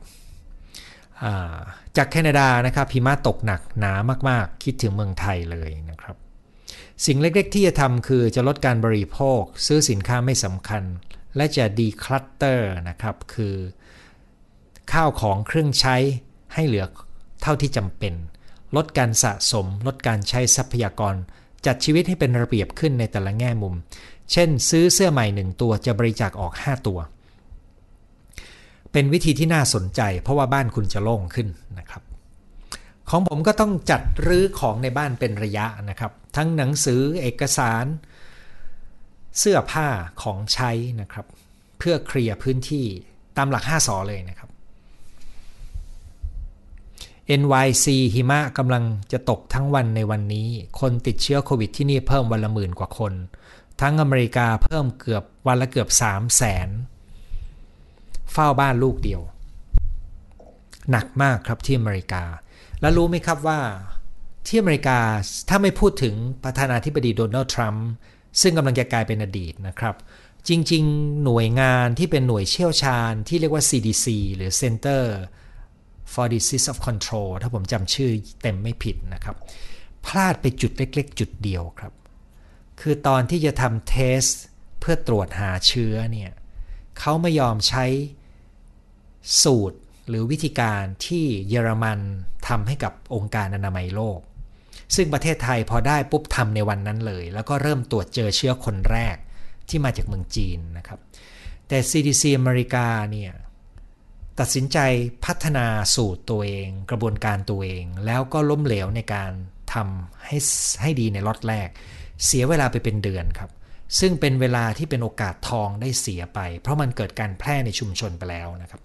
จากแคนาดานะครับพิมะตกหนักหนามากๆ คิดถึงเมืองไทยเลยนะครับ สิ่งเล็กๆที่จะทำคือจะลดการบริโภค ซื้อสินค้าไม่สำคัญ และจะดีคลัตเตอร์นะครับ คือ ข้าวของเครื่องใช้ให้เหลือ เท่าที่จำเป็น ลดการสะสม ลดการใช้ทรัพยากร จัดชีวิตให้เป็นระเบียบขึ้นในแต่ละแง่มุม เช่น ซื้อเสื้อใหม่หนึ่งตัวจะบริจาคออก 5 ตัว เป็นวิธีที่น่าสนใจ เพราะว่าบ้านคุณจะโล่งขึ้นนะครับของผมก็ต้องจัดรื้อของในบ้านเป็นระยะนะครับ ทั้งหนังสือเอกสาร เสื้อผ้าของใช้นะครับ เพื่อเคลียร์พื้นที่ตามหลัก 5สอเลยนะครับ NYC หิมะกำลังจะตกทั้งวันในวันนี้ คนติดเชื้อโควิดที่นี่เพิ่มวันละหมื่นกว่าคน ทั้งอเมริกาเพิ่มเกือบวันละเกือบ3 0 0แสนเฝ้าบ้านลูกเดียว หนักมากครับที่อเมริกา แล้วรู้ไหมครับว่าที่อเมริกาถ้าไม่พูดถึงประธานาธิบดีโดนัลด์ทรัมป์ซึ่งกำลังจะกลายเป็นอดีตนะครับ จริง ๆ หน่วยงานที่เป็นหน่วยเชี่ยวชาญที่เรียกว่า CDC หรือ Center for Disease of Control ถ้าผมจำชื่อเต็มไม่ผิดนะครับ พลาดไปจุดเล็ก ๆ จุดเดียวครับ คือตอนที่จะทำเทสเพื่อตรวจหาเชื้อเนี่ยเขาไม่ยอมใช้สูตรหรือวิธีการที่เยอรมันทำให้กับองค์การอนามัยโลก ซึ่งประเทศไทยพอได้ปุ๊บทำในวันนั้นเลย แล้วก็เริ่มตรวจเจอเชื้อคนแรกที่มาจากเมืองจีนนะครับ แต่ CDC อเมริกาเนี่ย ตัดสินใจพัฒนาสูตรตัวเอง กระบวนการตัวเอง แล้วก็ล้มเหลวในการทำให้ให้ดีในล็อตแรก เสียเวลาไปเป็นเดือนครับ ซึ่งเป็นเวลาที่เป็นโอกาสทองได้เสียไป เพราะมันเกิดการแพร่ในชุมชนไปแล้วนะครับ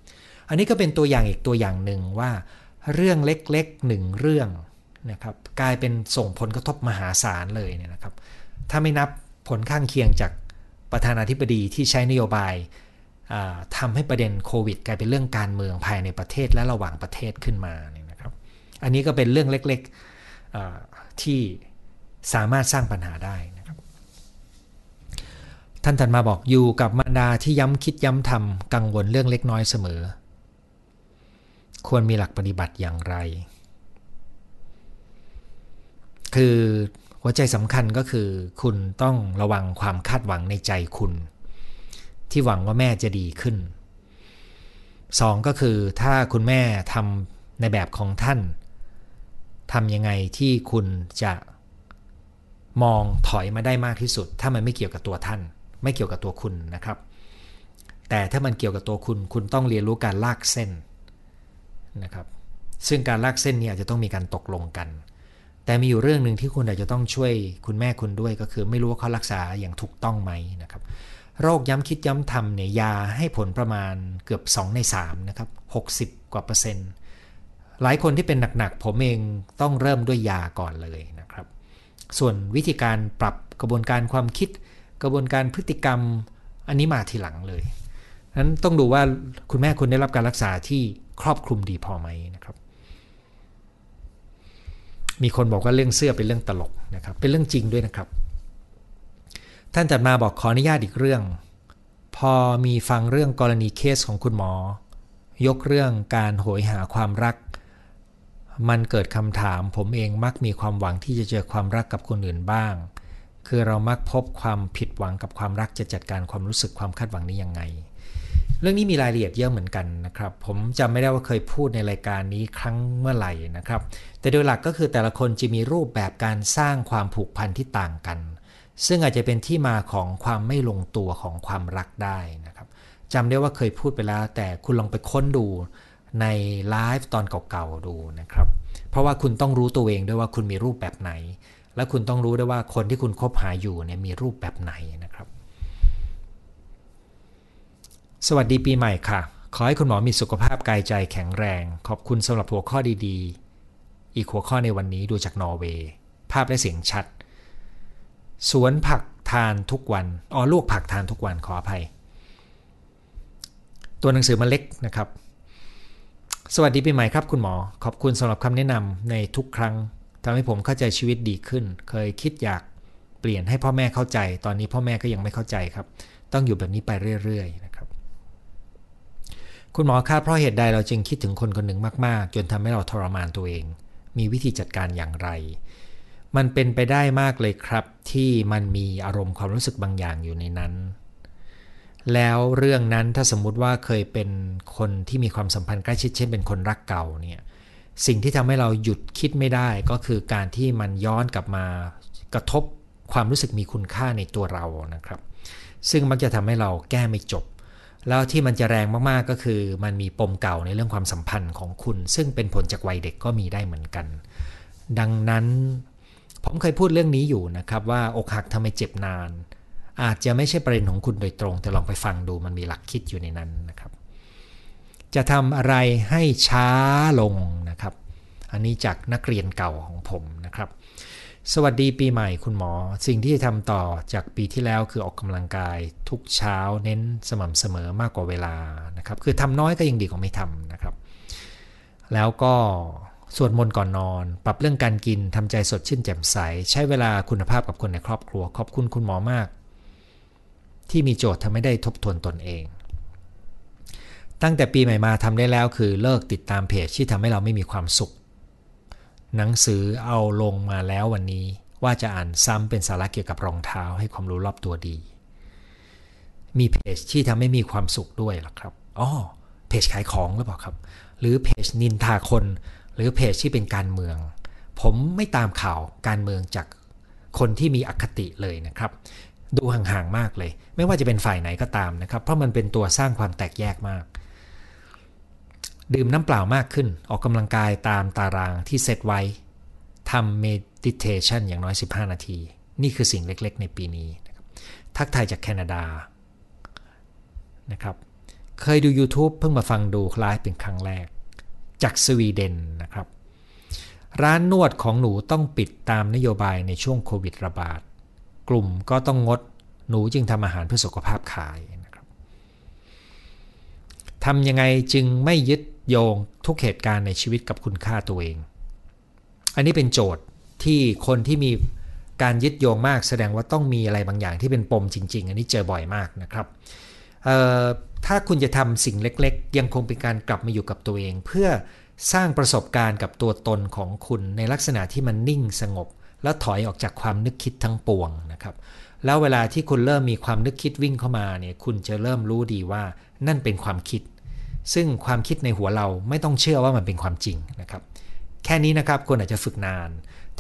อันนี้ก็เป็นตัวอย่างอีกตัวอย่างหนึ่งว่า เรื่องเล็กๆหนึ่งเรื่องนะครับกลายเป็นส่งผลกระทบมหาศาลเลยเนี่ยนะครับ ถ้าไม่นับผลข้างเคียงจากประธานาธิบดีที่ใช้นโยบาย ทำให้ประเด็นโควิด กลายเป็นเรื่องการเมืองภายในประเทศและระหว่างประเทศขึ้นมาเนี่ยนะครับ อันนี้ก็เป็นเรื่องเล็กๆที่สามารถสร้างปัญหาได้นะครับ ท่านถัดมาบอกอยู่กับมารดาที่ย้ำคิดย้ำทำกังวลเรื่องเล็กน้อยเสมอ ควรมีหลักปฏิบัติอย่างไร คือหัวใจสำคัญก็คือ คุณต้องระวังความคาดหวังในใจคุณ ที่หวังว่าแม่จะดีขึ้น2ก็คือถ้าคุณแม่ทำในแบบของท่านทำยังไงที่คุณจะมองถอยมาได้มากที่สุด ถ้ามันไม่เกี่ยวกับตัวท่าน ไม่เกี่ยวกับตัวคุณนะครับ แต่ถ้ามันเกี่ยวกับตัวคุณ คุณต้องเรียนรู้การลากเส้นนะครับ ซึ่งการลากเส้นนี้อาจจะต้องมีการตกลงกัน แต่มีอยู่เรื่องหนึ่งที่คุณอาจจะต้องช่วยคุณแม่คุณด้วยก็คือไม่รู้ว่าเขารักษาอย่างถูกต้องไหมนะครับ โรคย้ำคิดย้ำทำเนี่ยยาให้ผลประมาณเกือบ 2 ใน3นะครับ60 กว่าเปอร์เซ็นต์ หลายคนที่เป็นหนักๆ ผมเองต้องเริ่มด้วยยาก่อนเลยนะครับ ส่วนวิธีการปรับกระบวนการความคิด กระบวนการพฤติกรรมอันนี้มาทีหลังเลยนั้นต้องดูว่าคุณแม่คุณได้รับการรักษาที่ครอบคลุมดีพอไหมนะครับ มีคนบอกว่าเรื่องเสื้อเป็นเรื่องตลกนะครับ เป็นเรื่องจริงด้วยนะครับ ท่านจัดมาบอกขออนุญาตอีกเรื่อง พอมีฟังเรื่องกรณีเคสของคุณหมอ ยกเรื่องการโหยหาความรัก มันเกิดคำถามผมเองมักมีความหวังที่จะเจอความรักกับคนอื่นบ้าง คือเรามักพบความผิดหวังกับความรักจะจัดการความรู้สึกความคาดหวังนี้ยังไง เรื่องนี้มีรายละเอียดเยอะเหมือนกันนะครับ ผมจำไม่ได้ว่าเคยพูดในรายการนี้ครั้งเมื่อไหร่นะครับ แต่โดยหลักก็คือแต่ละคนจะมีรูปแบบการสร้างความผูกพันที่ต่างกัน ซึ่งอาจจะเป็นที่มาของความไม่ลงตัวของความรักได้นะครับจำได้ว่าเคยพูดไปแล้ว แต่คุณลองไปค้นดูในไลฟ์ตอนเก่าๆดูนะครับ เพราะว่าคุณต้องรู้ตัวเองด้วยว่าคุณมีรูปแบบไหน และคุณต้องรู้ด้วยว่าคนที่คุณคบหาอยู่เนี่ยมีรูปแบบไหนนะครับ สวัสดีปีใหม่ค่ะ ขอให้คุณหมอมีสุขภาพกายใจแข็งแรง ขอบคุณสำหรับหัวข้อดีๆ อีกหัวข้อในวันนี้ดูจากนอร์เวย์ภาพและเสียงชัด สวนผักทานทุกวันอ๋อลวกผักทานทุกวันขออภัย ตัวหนังสือมาเล็กนะครับ สวัสดีปีใหม่ครับคุณหมอ ขอบคุณสำหรับคำแนะนำในทุกครั้งทำให้ผมเข้าใจชีวิตดีขึ้น เคยคิดอยากเปลี่ยนให้พ่อแม่เข้าใจ ตอนนี้พ่อแม่ก็ยังไม่เข้าใจครับ ต้องอยู่แบบนี้ไปเรื่อยๆนะคุณหมอคาดเพราะเหตุใดเราจึงคิดถึงคนคนหนึ่งมากๆ จนทำให้เราทรมานตัวเอง มีวิธีจัดการอย่างไร มันเป็นไปได้มากเลยครับ ที่มันมีอารมณ์ความรู้สึกบางอย่างอยู่ในนั้น แล้วเรื่องนั้นถ้าสมมุติว่าเคยเป็นคนที่มีความสัมพันธ์ใกล้ชิดเช่นเป็นคนรักเก่าเนี่ยสิ่งที่ทำให้เราหยุดคิดไม่ได้ก็คือการที่มันย้อนกลับมากระทบความรู้สึกมีคุณค่าในตัวเรานะครับ ซึ่งมักจะทำให้เราแก้ไม่จบ แล้วที่มันจะแรงมากๆก็คือ มันมีปมเก่าในเรื่องความสัมพันธ์ของคุณ ซึ่งเป็นผลจากวัยเด็กก็มีได้เหมือนกัน ดังนั้น ผมเคยพูดเรื่องนี้อยู่นะครับว่าอกหักทำไมเจ็บนาน อาจจะไม่ใช่ประเด็นของคุณโดยตรง แต่ลองไปฟังดูมันมีหลักคิดอยู่ในนั้นนะครับ จะทำอะไรให้ช้าลงนะครับ อันนี้จากนักเรียนเก่าของผมนะครับ สวัสดีปีใหม่คุณหมอ สิ่งที่จะทำต่อจากปีที่แล้วคือออกกำลังกายทุกเช้าเน้นสม่ำเสมอมากกว่าเวลานะครับ คือทำน้อยก็ยังดีกว่าไม่ทำนะครับ แล้วก็ สวดมนต์ก่อนนอน ปรับเรื่องการกินทำใจสดชื่นแจ่มใส ใช้เวลาคุณภาพกับคนในครอบครัว ขอบคุณคุณหมอมาก ที่มีโจทย์ทำให้ได้ทบทวนตนเอง ตั้งแต่ปีใหม่มาทำได้แล้วคือเลิกติดตามเพจที่ทำให้เราไม่มีความสุข หนังสือเอาลงมาแล้ววันนี้ว่าจะอ่านซ้ำเป็นสาระเกี่ยวกับรองเท้าให้ความรู้รอบตัวดี มีเพจที่ทำให้มีความสุขด้วยหรอครับอ๋อเพจขายของหรือเปล่าครับ หรือเพจนินทาคน หรือเพจที่เป็นการเมือง ผมไม่ตามข่าวการเมืองจากคนที่มีอคติเลยนะครับ ดูห่างๆมากเลย ไม่ว่าจะเป็นฝ่ายไหนก็ตามนะครับ เพราะมันเป็นตัวสร้างความแตกแยกมาก ดื่มน้ำเปล่ามากขึ้น ออกกำลังกายตามตารางที่เซตไว้ทำเมดิเทชันอย่างน้อย 15 นาที นี่คือสิ่งเล็กๆ ในปีนี้นะครับทักทายจากแคนาดานะครับ เคยดู YouTube เพิ่งมาฟังดูไลฟ์เป็นครั้งแรก จากสวีเดนนะครับ ร้านนวดของหนูต้องปิดตามนโยบายในช่วงโควิดระบาด กลุ่มก็ต้องงดหนูจึงทำอาหารเพื่อสุขภาพขายนะครับทำยังไงจึงไม่ยึดโยงทุกเหตุการณ์ในชีวิตกับคุณค่าตัวเอง อันนี้เป็นโจทย์ที่คนที่มีการยึดโยงมากแสดงว่าต้องมีอะไรบางอย่างที่เป็นปมจริง ๆ อันนี้เจอบ่อยมากนะครับ ถ้าคุณจะทำสิ่งเล็กๆ ยังคงเป็นการกลับมาอยู่กับตัวเอง เพื่อสร้างประสบการณ์กับตัวตนของคุณในลักษณะที่มันนิ่งสงบ แล้วถอยออกจากความนึกคิดทั้งปวงนะครับแล้วเวลาที่คุณเริ่มมีความนึกคิดวิ่งเข้ามาเนี่ยคุณจะเริ่มรู้ดีว่านั่นเป็นความคิด ซึ่งความคิดในหัวเราไม่ต้องเชื่อว่ามันเป็นความจริงนะครับ แค่นี้นะครับคุณอาจจะฝึกนาน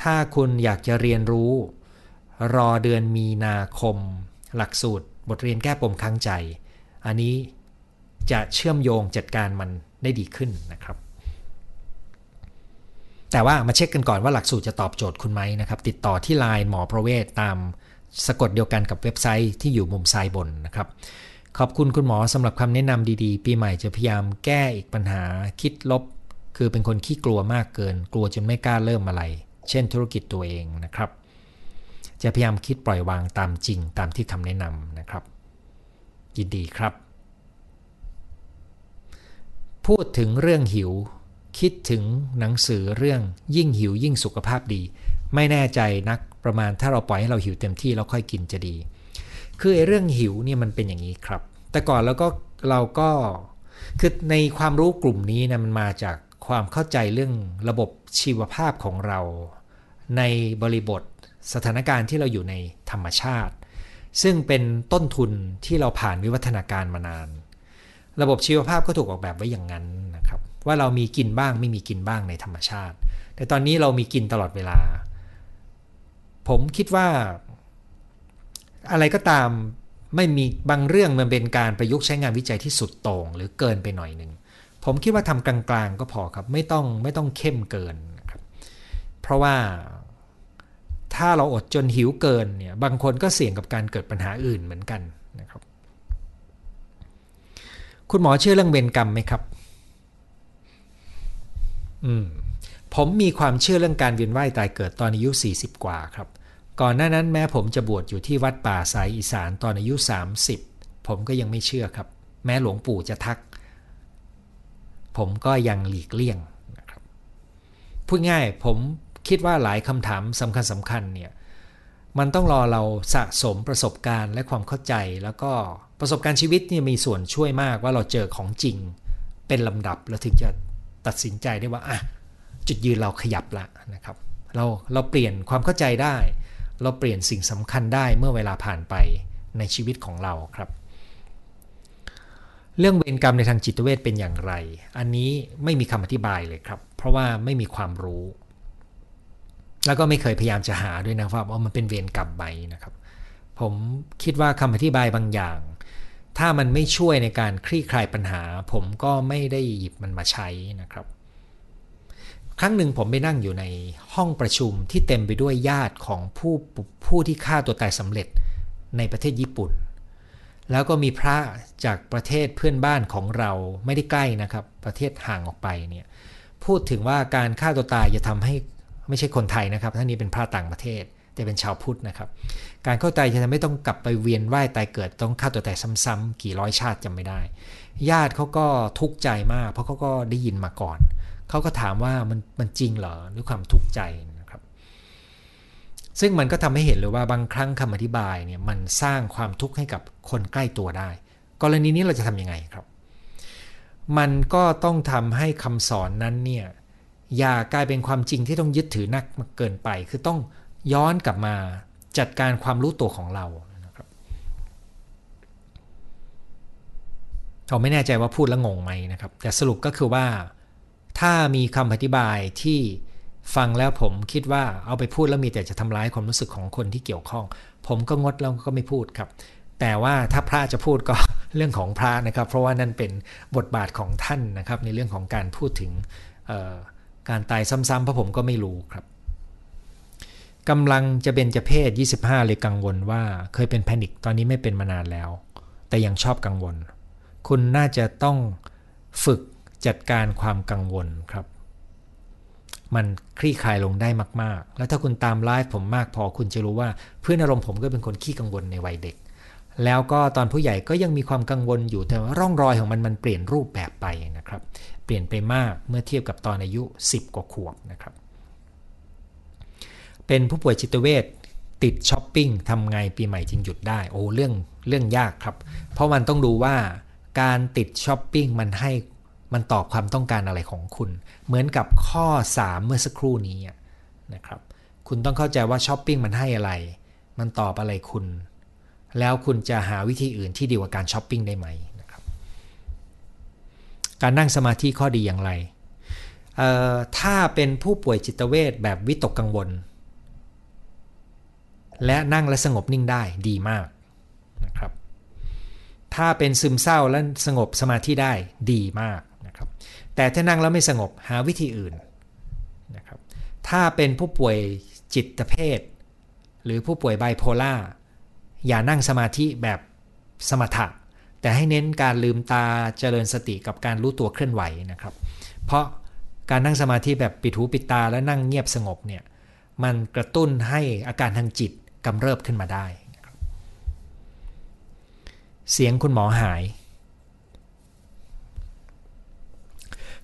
ถ้าคุณอยากจะเรียนรู้ รอเดือนมีนาคม หลักสูตร บทเรียนแก้ปมค้างใจ อันนี้ จะเชื่อมโยงจัดการมันได้ดีขึ้นนะครับ แต่ว่ามาเช็คกันก่อนว่าหลักสูตรจะตอบโจทย์คุณไหมนะครับ ติดต่อที่ Line หมอประเวศตามสะกดเดียวกันกับเว็บไซต์ที่อยู่มุมซ้ายบนนะครับ ขอบคุณคุณหมอสำหรับคำแนะนำดีๆ ปีใหม่จะพยายามแก้อีกปัญหาคิดลบ คือเป็นคนขี้กลัวมากเกิน กลัวจนไม่กล้าเริ่มอะไร เช่นธุรกิจตัวเองนะครับ จะพยายามคิดปล่อยวางตามจริงตามที่คำแนะนำนะครับยินดีครับ พูดถึงเรื่องหิว คิดถึงหนังสือเรื่องยิ่งหิวยิ่งสุขภาพดี ไม่แน่ใจนักประมาณถ้าเราปล่อยให้เราหิวเต็มที่แล้วค่อยกินจะดี คือไอ้เรื่องหิวเนี่ยมันเป็นอย่างนี้ครับ แต่ก่อนแล้วก็เราก็คือในความรู้กลุ่มนี้นะมันมาจากความเข้าใจเรื่องระบบชีวภาพของเรา ในบริบทสถานการณ์ที่เราอยู่ในธรรมชาติ ซึ่งเป็นต้นทุนที่เราผ่านวิวัฒนาการมานาน ระบบชีวภาพก็ถูกออกแบบไว้อย่างนั้นนะครับ ว่าเรามีกินบ้างไม่มีกินบ้างในธรรมชาติ แต่ตอนนี้เรามีกินตลอดเวลา ผมคิดว่าอะไรก็ตามไม่มีบางเรื่องมันเป็นการประยุกต์ใช้งานวิจัยที่สุดโต่งหรือเกินไปหน่อยหนึ่งผมคิดว่าทำกลางๆก็พอครับไม่ต้องไม่ต้องเข้มเกินครับ เพราะว่าถ้าเราอดจนหิวเกินเนี่ยบางคนก็เสี่ยงกับการเกิดปัญหาอื่นเหมือนกันนะครับ คุณหมอเชื่อเรื่องเวรกรรมไหมครับ อืม ผมมีความเชื่อเรื่องการเวียนว่ายตายเกิดตอนอายุ 40 กว่าครับ ก่อนหน้านั้นแม้ผมจะบวชอยู่ที่วัดป่าสายอีสานตอนอายุ 30 ผมก็ยังไม่เชื่อครับ แม้หลวงปู่จะทัก ผมก็ยังหลีกเลี่ยงนะครับ พูดง่ายผมคิดว่าหลายคำถามสำคัญสำคัญเนี่ย มันต้องรอเราสะสมประสบการณ์และความเข้าใจ แล้วก็ประสบการณ์ชีวิตนี่มีส่วนช่วยมากว่าเราเจอของจริง เป็นลำดับแล้วถึงจะตัดสินใจได้ว่าอะจุดยืนเราขยับละนะครับเราเราเปลี่ยนความเข้าใจได้ เราเปลี่ยนสิ่งสำคัญได้เมื่อเวลาผ่านไปในชีวิตของเราครับ เรื่องเวรกรรมในทางจิตเวชเป็นอย่างไร อันนี้ไม่มีคำอธิบายเลยครับ เพราะว่าไม่มีความรู้ แล้วก็ไม่เคยพยายามจะหาด้วยนะครับว่ามันเป็นเวรกรรมไหมนะครับ ผมคิดว่าคำอธิบายบางอย่าง ถ้ามันไม่ช่วยในการคลี่คลายปัญหา ผมก็ไม่ได้หยิบมันมาใช้นะครับ ครั้งหนึ่งผมไปนั่งอยู่ในห้องประชุมที่เต็มไปด้วยญาติของผู้ผู้ที่ฆ่าตัวตายสำเร็จในประเทศญี่ปุ่น แล้วก็มีพระจากประเทศเพื่อนบ้านของเราไม่ได้ใกล้นะครับ ประเทศห่างออกไปเนี่ยพูดถึงว่าการฆ่าตัวตายจะทำให้ ไม่ใช่คนไทยนะครับท่านนี้เป็นพระต่างประเทศ แต่เป็นชาวพุทธนะครับ การเข้าใจจะทำให้ต้องกลับไปเวียนว่ายตายเกิดต้องฆ่าตัวตายซ้ำๆกี่ร้อยชาติจำไม่ได้ ญาติเขาก็ทุกข์ใจมาก เพราะเขาก็ได้ยินมาก่อนเขาก็ถามว่ามันมันจริงเหรอด้วยความทุกข์ใจนะครับ ซึ่งมันก็ทำให้เห็นเลยว่าบางครั้งคำอธิบายเนี่ยมันสร้างความทุกข์ให้กับคนใกล้ตัวได้ กรณีนี้เราจะทำยังไงครับ มันก็ต้องทำให้คำสอนนั้นเนี่ย อย่ากลายเป็นความจริงที่ต้องยึดถือนักเกินไป คือต้องย้อนกลับมาจัดการความรู้ตัวของเรานะครับเราไม่แน่ใจว่าพูดแล้วงงไหมนะครับ แต่สรุปก็คือว่า ถ้ามีคำอธิบายที่ฟังแล้วผมคิดว่าเอาไปพูดแล้วมีแต่จะทำร้ายความรู้สึกของคนที่เกี่ยวข้อง ผมก็งดแล้วก็ไม่พูดครับ แต่ว่าถ้าพระจะพูดก็เรื่องของพระนะครับ เพราะว่านั่นเป็นบทบาทของท่านนะครับ ในเรื่องของการพูดถึง การตายซ้ำๆเพราะผมก็ไม่รู้ครับกำลังจะเป็นจะเพศ 25 เลยกังวลว่าเคยเป็นแพนิคตอนนี้ไม่เป็นมานานแล้ว แต่ยังชอบกังวล คุณน่าจะต้องฝึกจัดการความกังวลครับ มันคลี่คลายลงได้มาก ๆ แล้วถ้าคุณตามไลฟ์ผมมากพอคุณจะรู้ว่าเพื่อนอารมณ์ผมก็เป็นคนขี้กังวลในวัยเด็ก แล้วก็ตอนผู้ใหญ่ก็ยังมีความกังวลอยู่แต่ร่องรอยของมันมันเปลี่ยนรูปแบบไปนะครับ เปลี่ยนไปมากเมื่อเทียบกับตอนอายุ 10 กว่าขวบนะครับ เป็นผู้ป่วยจิตเวชติดช้อปปิ้งทำไงปีใหม่จึงหยุดได้โอ้เรื่องเรื่องยากครับ เพราะมันต้องดูว่าการติดช้อปปิ้งมันให้มันตอบความต้องการอะไรของคุณ เหมือนกับข้อ 3 เมื่อสักครู่นี้นะครับ คุณต้องเข้าใจว่าช้อปปิ้งมันให้อะไร มันตอบอะไรคุณ แล้วคุณจะหาวิธีอื่นที่ดีกว่าการช้อปปิ้งได้ไหม การนั่งสมาธิข้อดีอย่างไร ถ้าเป็นผู้ป่วยจิตเวชแบบวิตกกังวล และนั่งและสงบนิ่งได้ดีมากนะครับ ถ้าเป็นซึมเศร้าและสงบสมาธิได้ดีมากนะครับ แต่ถ้านั่งแล้วไม่สงบหาวิธีอื่นนะครับ ถ้าเป็นผู้ป่วยจิตเภทหรือผู้ป่วยไบโพล่าอย่านั่งสมาธิแบบสมถะ แต่ให้เน้นการลืมตาเจริญสติกับการรู้ตัวเคลื่อนไหวนะครับ เพราะการนั่งสมาธิแบบปิดหูปิดตาและนั่งเงียบสงบเนี่ยมันกระตุ้นให้อาการทางจิตกำเริบขึ้นมาได้ เสียงคุณหมอหาย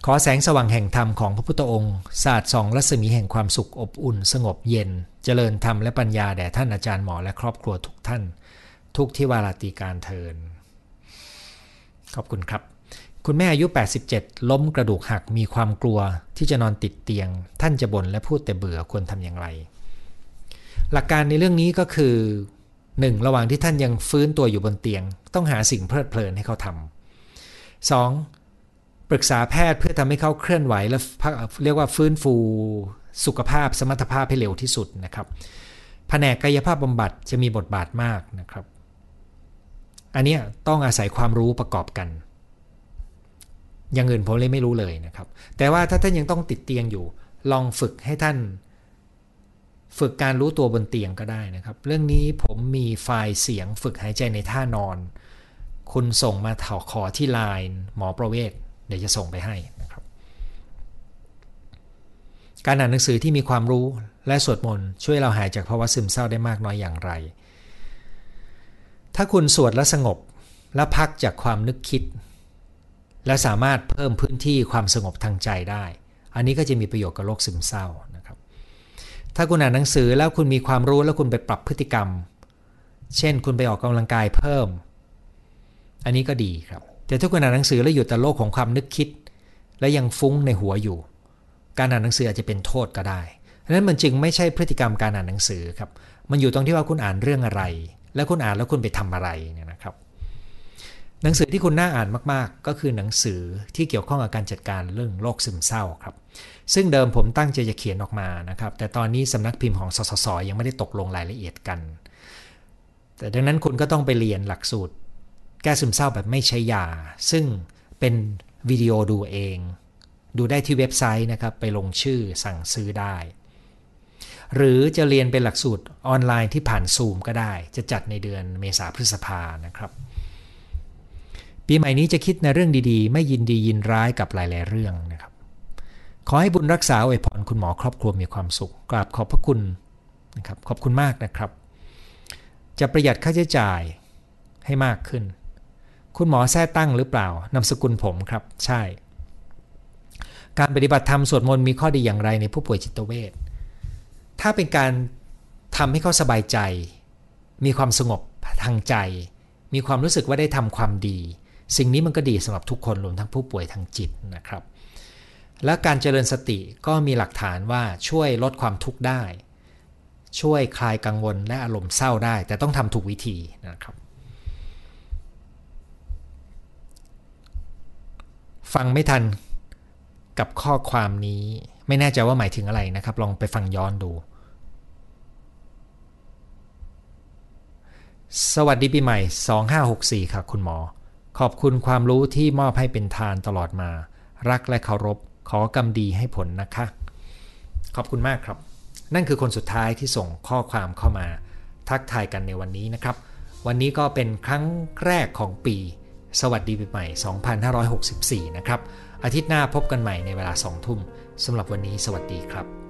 ขอแสงสว่างแห่งธรรมของพระพุทธองค์ศาสตร์สองรัศมีแห่งความสุขอบอุ่น สงบเย็น เจริญธรรมและปัญญาแด่ท่านอาจารย์หมอและครอบครัวทุกท่าน ทุกที่วาราตีการเทิน ขอบคุณครับ คุณแม่อายุ 87 ล้มกระดูกหักมีความกลัวที่จะนอนติดเตียง ท่านจะบ่นและพูดแต่เบื่อควรทำอย่างไร หลักการในเรื่องนี้ก็คือ 1. ระหว่างที่ท่านยังฟื้นตัวอยู่บนเตียง ต้องหาสิ่งเพลิดเพลินให้เขาทำ 2. ปรึกษาแพทย์เพื่อทำให้เขาเคลื่อนไหวและเรียกว่าฟื้นฟูสุขภาพสมรรถภาพให้เร็วที่สุดนะครับแผนกกายภาพบำบัดจะมีบทบาทมากนะครับ อันนี้ต้องอาศัยความรู้ประกอบกัน อย่างอื่นผมเลยไม่รู้เลยนะครับ แต่ว่าถ้าท่านยังต้องติดเตียงอยู่ ลองฝึกให้ท่าน ฝึกการรู้ตัวบนเตียงก็ได้นะครับ เรื่องนี้ผมมีไฟล์เสียงฝึกหายใจในท่านอน คุณส่งมาถอขอที่ไลน์หมอประเวศเดี๋ยวจะส่งไปให้นะครับ การอ่านหนังสือที่มีความรู้และสวดมนต์ช่วยเราหายจากภาวะซึมเศร้าได้มากน้อยอย่างไร ถ้าคุณสวดและสงบและพักจากความนึกคิด และสามารถเพิ่มพื้นที่ความสงบทางใจได้ อันนี้ก็จะมีประโยชน์กับโรคซึมเศร้านะครับ ถ้าคุณอ่านหนังสือแล้วคุณมีความรู้แล้วคุณไปปรับพฤติกรรม เช่น คุณไปออกกำลังกายเพิ่ม อันนี้ก็ดีครับ แต่ถ้าคุณอ่านหนังสือแล้วอยู่แต่โลกของความนึกคิด และยังฟุ้งในหัวอยู่ การอ่านหนังสืออาจจะเป็นโทษก็ได้ดังนั้นมันจึงไม่ใช่พฤติกรรมการอ่านหนังสือครับ มันอยู่ตรงที่ว่าคุณอ่านเรื่องอะไร แล้วคุณอ่านแล้วคุณไปทำอะไรเนี่ยนะครับ หนังสือที่คุณน่าอ่านมากๆ ก็คือหนังสือที่เกี่ยวข้องกับการจัดการเรื่องโรคซึมเศร้าครับ ซึ่งเดิมผมตั้งใจจะเขียนออกมานะครับ แต่ตอนนี้สำนักพิมพ์ของสสสยังไม่ได้ตกลงรายละเอียดกัน แต่ดังนั้นคุณก็ต้องไปเรียนหลักสูตร แก้ซึมเศร้าแบบไม่ใช้ยา ซึ่งเป็นวิดีโอดูเอง ดูได้ที่เว็บไซต์นะครับ ไปลงชื่อสั่งซื้อได้ หรือจะเรียนเป็นหลักสูตรออนไลน์ที่ผ่านซูมก็ได้ จะจัดในเดือนเมษาพฤษภานะครับ ปีใหม่นี้จะคิดในเรื่องดีๆ ไม่ยินดียินร้ายกับหลาย ๆ เรื่องนะครับ ขอให้บุญรักษาอวยพรคุณหมอครอบครัวมีความสุขกราบขอบพระคุณนะครับขอบคุณมากนะครับ จะประหยัดค่าใช้จ่ายให้มากขึ้น คุณหมอแท้ตั้งหรือเปล่านามสกุลผมครับ ใช่ การปฏิบัติธรรมสวดมนต์มีข้อดีอย่างไรในผู้ป่วยจิตเวช ถ้าเป็นการทำให้เขาสบายใจ มีความสงบทางใจ มีความรู้สึกว่าได้ทำความดี สิ่งนี้มันก็ดีสำหรับทุกคนรวมทั้งผู้ป่วยทางจิตนะครับ และการเจริญสติก็มีหลักฐานว่าช่วยลดความทุกข์ได้ ช่วยคลายกังวลและอารมณ์เศร้าได้ แต่ต้องทำถูกวิธีนะครับ ฟังไม่ทันกับข้อความนี้ไม่แน่ใจว่าหมายถึงอะไรนะครับ ลองไปฟังย้อนดู สวัสดีปีใหม่ 2564 ค่ะคุณหมอ ขอบคุณความรู้ที่มอบให้เป็นทานตลอดมา รักและเคารพ ขอกรรมดีให้ผลนะคะ ขอบคุณมากครับ นั่นคือคนสุดท้ายที่ส่งข้อความเข้ามา ทักทายกันในวันนี้นะครับ วันนี้ก็เป็นครั้งแรกของปี สวัสดีปีใหม่ 2564 นะครับ อาทิตย์หน้าพบกันใหม่ในเวลา 2 ทุ่มสำหรับวันนี้สวัสดีครับ